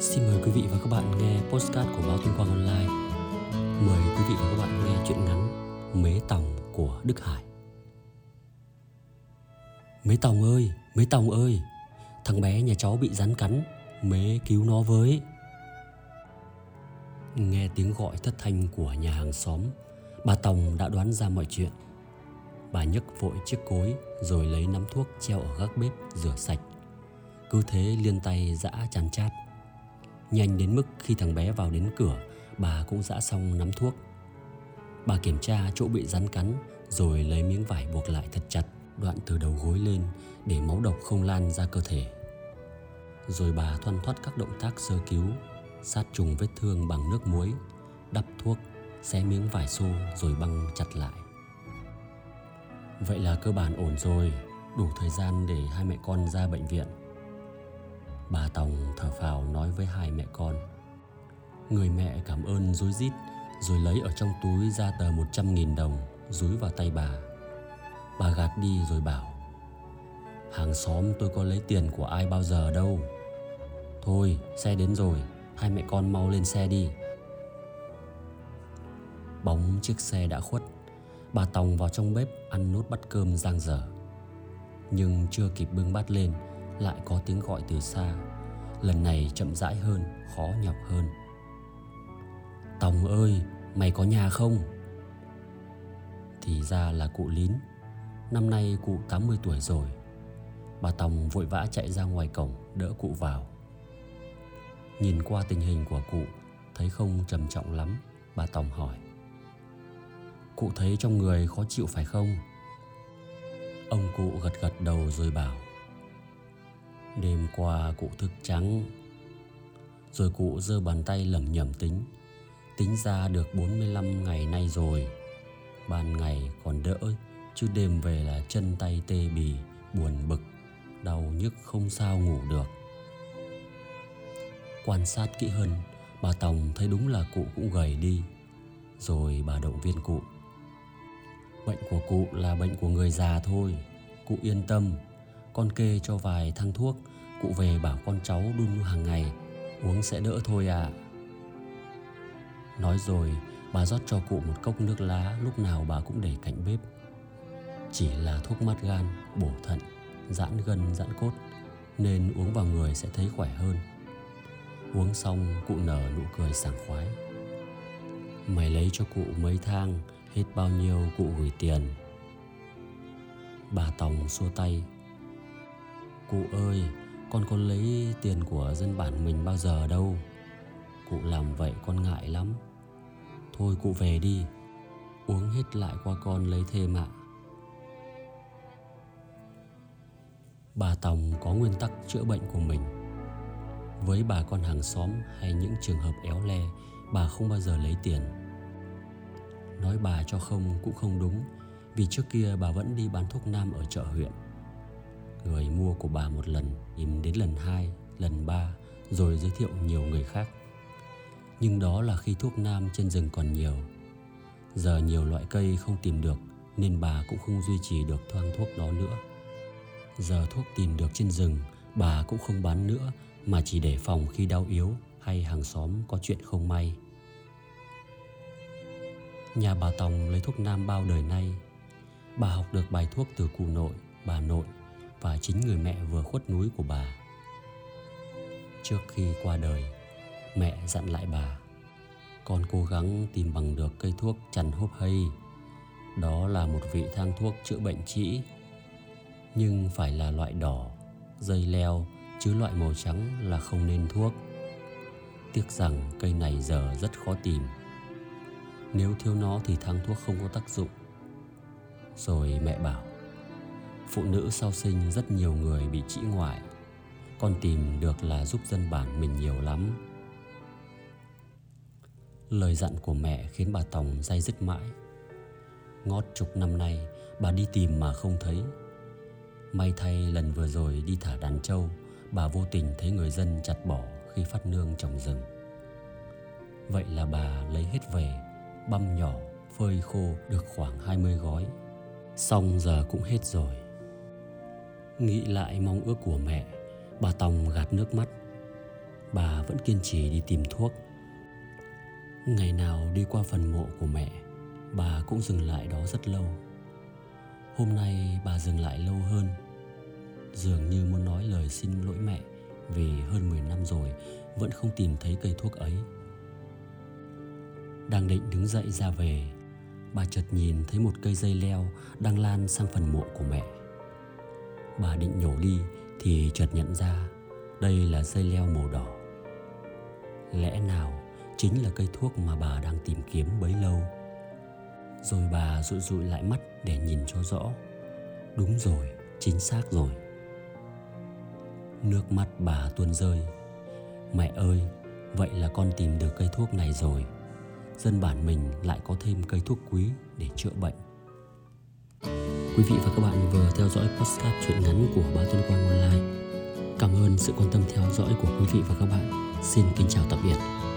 Xin mời quý vị và các bạn nghe postcard của báo Tuyên Quang Online. Mời quý vị và các bạn nghe chuyện ngắn Mế Tòng của Đức Hải. Mế Tòng ơi, Mế Tòng ơi, thằng bé nhà cháu bị rắn cắn, Mế cứu nó với. Nghe tiếng gọi thất thanh của nhà hàng xóm, bà Tòng đã đoán ra mọi chuyện. Bà nhấc vội chiếc cối rồi lấy nắm thuốc treo ở gác bếp rửa sạch. Cứ thế liên tay dã chán chát. Nhanh đến mức khi thằng bé vào đến cửa, bà cũng dã xong nắm thuốc. Bà kiểm tra chỗ bị rắn cắn rồi lấy miếng vải buộc lại thật chặt đoạn từ đầu gối lên để máu độc không lan ra cơ thể. Rồi bà thoăn thoắt các động tác sơ cứu, sát trùng vết thương bằng nước muối, đắp thuốc, xé miếng vải xô rồi băng chặt lại. Vậy là cơ bản ổn rồi, đủ thời gian để hai mẹ con ra bệnh viện. Bà Tòng thở phào nói với hai mẹ con. Người mẹ cảm ơn rối rít, rồi lấy ở trong túi ra tờ 100.000 đồng, rúi vào tay bà. Bà gạt đi rồi bảo, Hàng xóm tôi có lấy tiền của ai bao giờ đâu Thôi, xe đến rồi, Hai mẹ con mau lên xe đi Bóng chiếc xe đã khuất, Bà Tòng vào trong bếp ăn nốt bát cơm giang dở Nhưng chưa kịp bưng bát lên lại có tiếng gọi từ xa. Lần này chậm rãi hơn, Khó nhọc hơn. Tòng ơi, Mày có nhà không? Thì ra là cụ Lín. Năm nay cụ 80 tuổi rồi. Bà Tòng vội vã chạy ra ngoài cổng, đỡ cụ vào. Nhìn qua tình hình của cụ, Thấy không trầm trọng lắm, Bà Tòng hỏi. Cụ thấy trong người khó chịu phải không? Ông cụ gật gật đầu rồi bảo. Đêm qua cụ thức trắng. Rồi cụ giơ bàn tay lẩm nhẩm tính. Tính ra được 45 ngày nay rồi. Ban ngày còn đỡ, Chứ đêm về là chân tay tê bì, Buồn bực, Đau nhức không sao ngủ được. Quan sát kỹ hơn, Bà Tòng thấy đúng là cụ cũng gầy đi. Rồi bà động viên cụ. Bệnh của cụ là bệnh của người già thôi. Cụ yên tâm. Con kê cho vài thang thuốc Cụ về bảo con cháu đun hàng ngày Uống sẽ đỡ thôi à Nói rồi bà rót cho cụ một cốc nước lá Lúc nào bà cũng để cạnh bếp. Chỉ là thuốc mát gan, bổ thận, giãn gân, giãn cốt Nên uống vào người sẽ thấy khỏe hơn. Uống xong cụ nở nụ cười sảng khoái. Mày lấy cho cụ mấy thang Hết bao nhiêu cụ gửi tiền. Bà Tòng xua tay. Cụ ơi, Con có lấy tiền của dân bản mình bao giờ đâu. Cụ làm vậy con ngại lắm. Thôi cụ về đi, Uống hết lại qua con lấy thêm ạ. Bà Tòng có nguyên tắc chữa bệnh của mình. Với bà con hàng xóm hay những trường hợp éo le, Bà không bao giờ lấy tiền. Nói bà cho không cũng không đúng, Vì trước kia bà vẫn đi bán thuốc nam ở chợ huyện. Người mua của bà một lần tìm đến lần hai, lần ba Rồi giới thiệu nhiều người khác. Nhưng đó là khi thuốc nam trên rừng còn nhiều. Giờ nhiều loại cây không tìm được Nên bà cũng không duy trì được thoang thuốc đó nữa. Giờ thuốc tìm được trên rừng Bà cũng không bán nữa Mà chỉ để phòng khi đau yếu Hay hàng xóm có chuyện không may. Nhà bà Tòng lấy thuốc nam bao đời nay. Bà học được bài thuốc từ cụ nội, bà nội và chính người mẹ vừa khuất núi của bà. Trước khi qua đời Mẹ dặn lại bà Con cố gắng tìm bằng được cây thuốc chằn hốp hay. Đó là một vị thang thuốc chữa bệnh trĩ Nhưng phải là loại đỏ, dây leo Chứ loại màu trắng là không nên thuốc. Tiếc rằng cây này giờ rất khó tìm. Nếu thiếu nó thì thang thuốc không có tác dụng. Rồi mẹ bảo Phụ nữ sau sinh rất nhiều người bị trĩ ngoại, Con tìm được là giúp dân bản mình nhiều lắm Lời dặn của mẹ khiến bà Tòng day dứt mãi Ngót chục năm nay, bà đi tìm mà không thấy May thay lần vừa rồi đi thả đàn trâu, Bà vô tình thấy người dân chặt bỏ khi phát nương trồng rừng Vậy là bà lấy hết về, băm nhỏ, phơi khô được khoảng 20 gói. Xong giờ cũng hết rồi. Nghĩ lại mong ước của mẹ, bà Tòng gạt nước mắt. bà vẫn kiên trì đi tìm thuốc. Ngày nào đi qua phần mộ của mẹ bà cũng dừng lại đó rất lâu. Hôm nay bà dừng lại lâu hơn. Dường như muốn nói lời xin lỗi mẹ vì hơn 10 năm rồi vẫn không tìm thấy cây thuốc ấy. Đang định đứng dậy ra về bà chợt nhìn thấy một cây dây leo đang lan sang phần mộ của mẹ bà định nhổ đi thì chợt nhận ra đây là dây leo màu đỏ. Lẽ nào chính là cây thuốc mà bà đang tìm kiếm bấy lâu? Rồi bà dụi dụi lại mắt để nhìn cho rõ. Đúng rồi, chính xác rồi. Nước mắt bà tuôn rơi. Mẹ ơi, vậy là con tìm được cây thuốc này rồi. Dân bản mình lại có thêm cây thuốc quý để chữa bệnh quý vị và các bạn vừa theo dõi postcard truyện ngắn của báo tuyên quang online. Cảm ơn sự quan tâm theo dõi của quý vị và các bạn. Xin kính chào tạm biệt.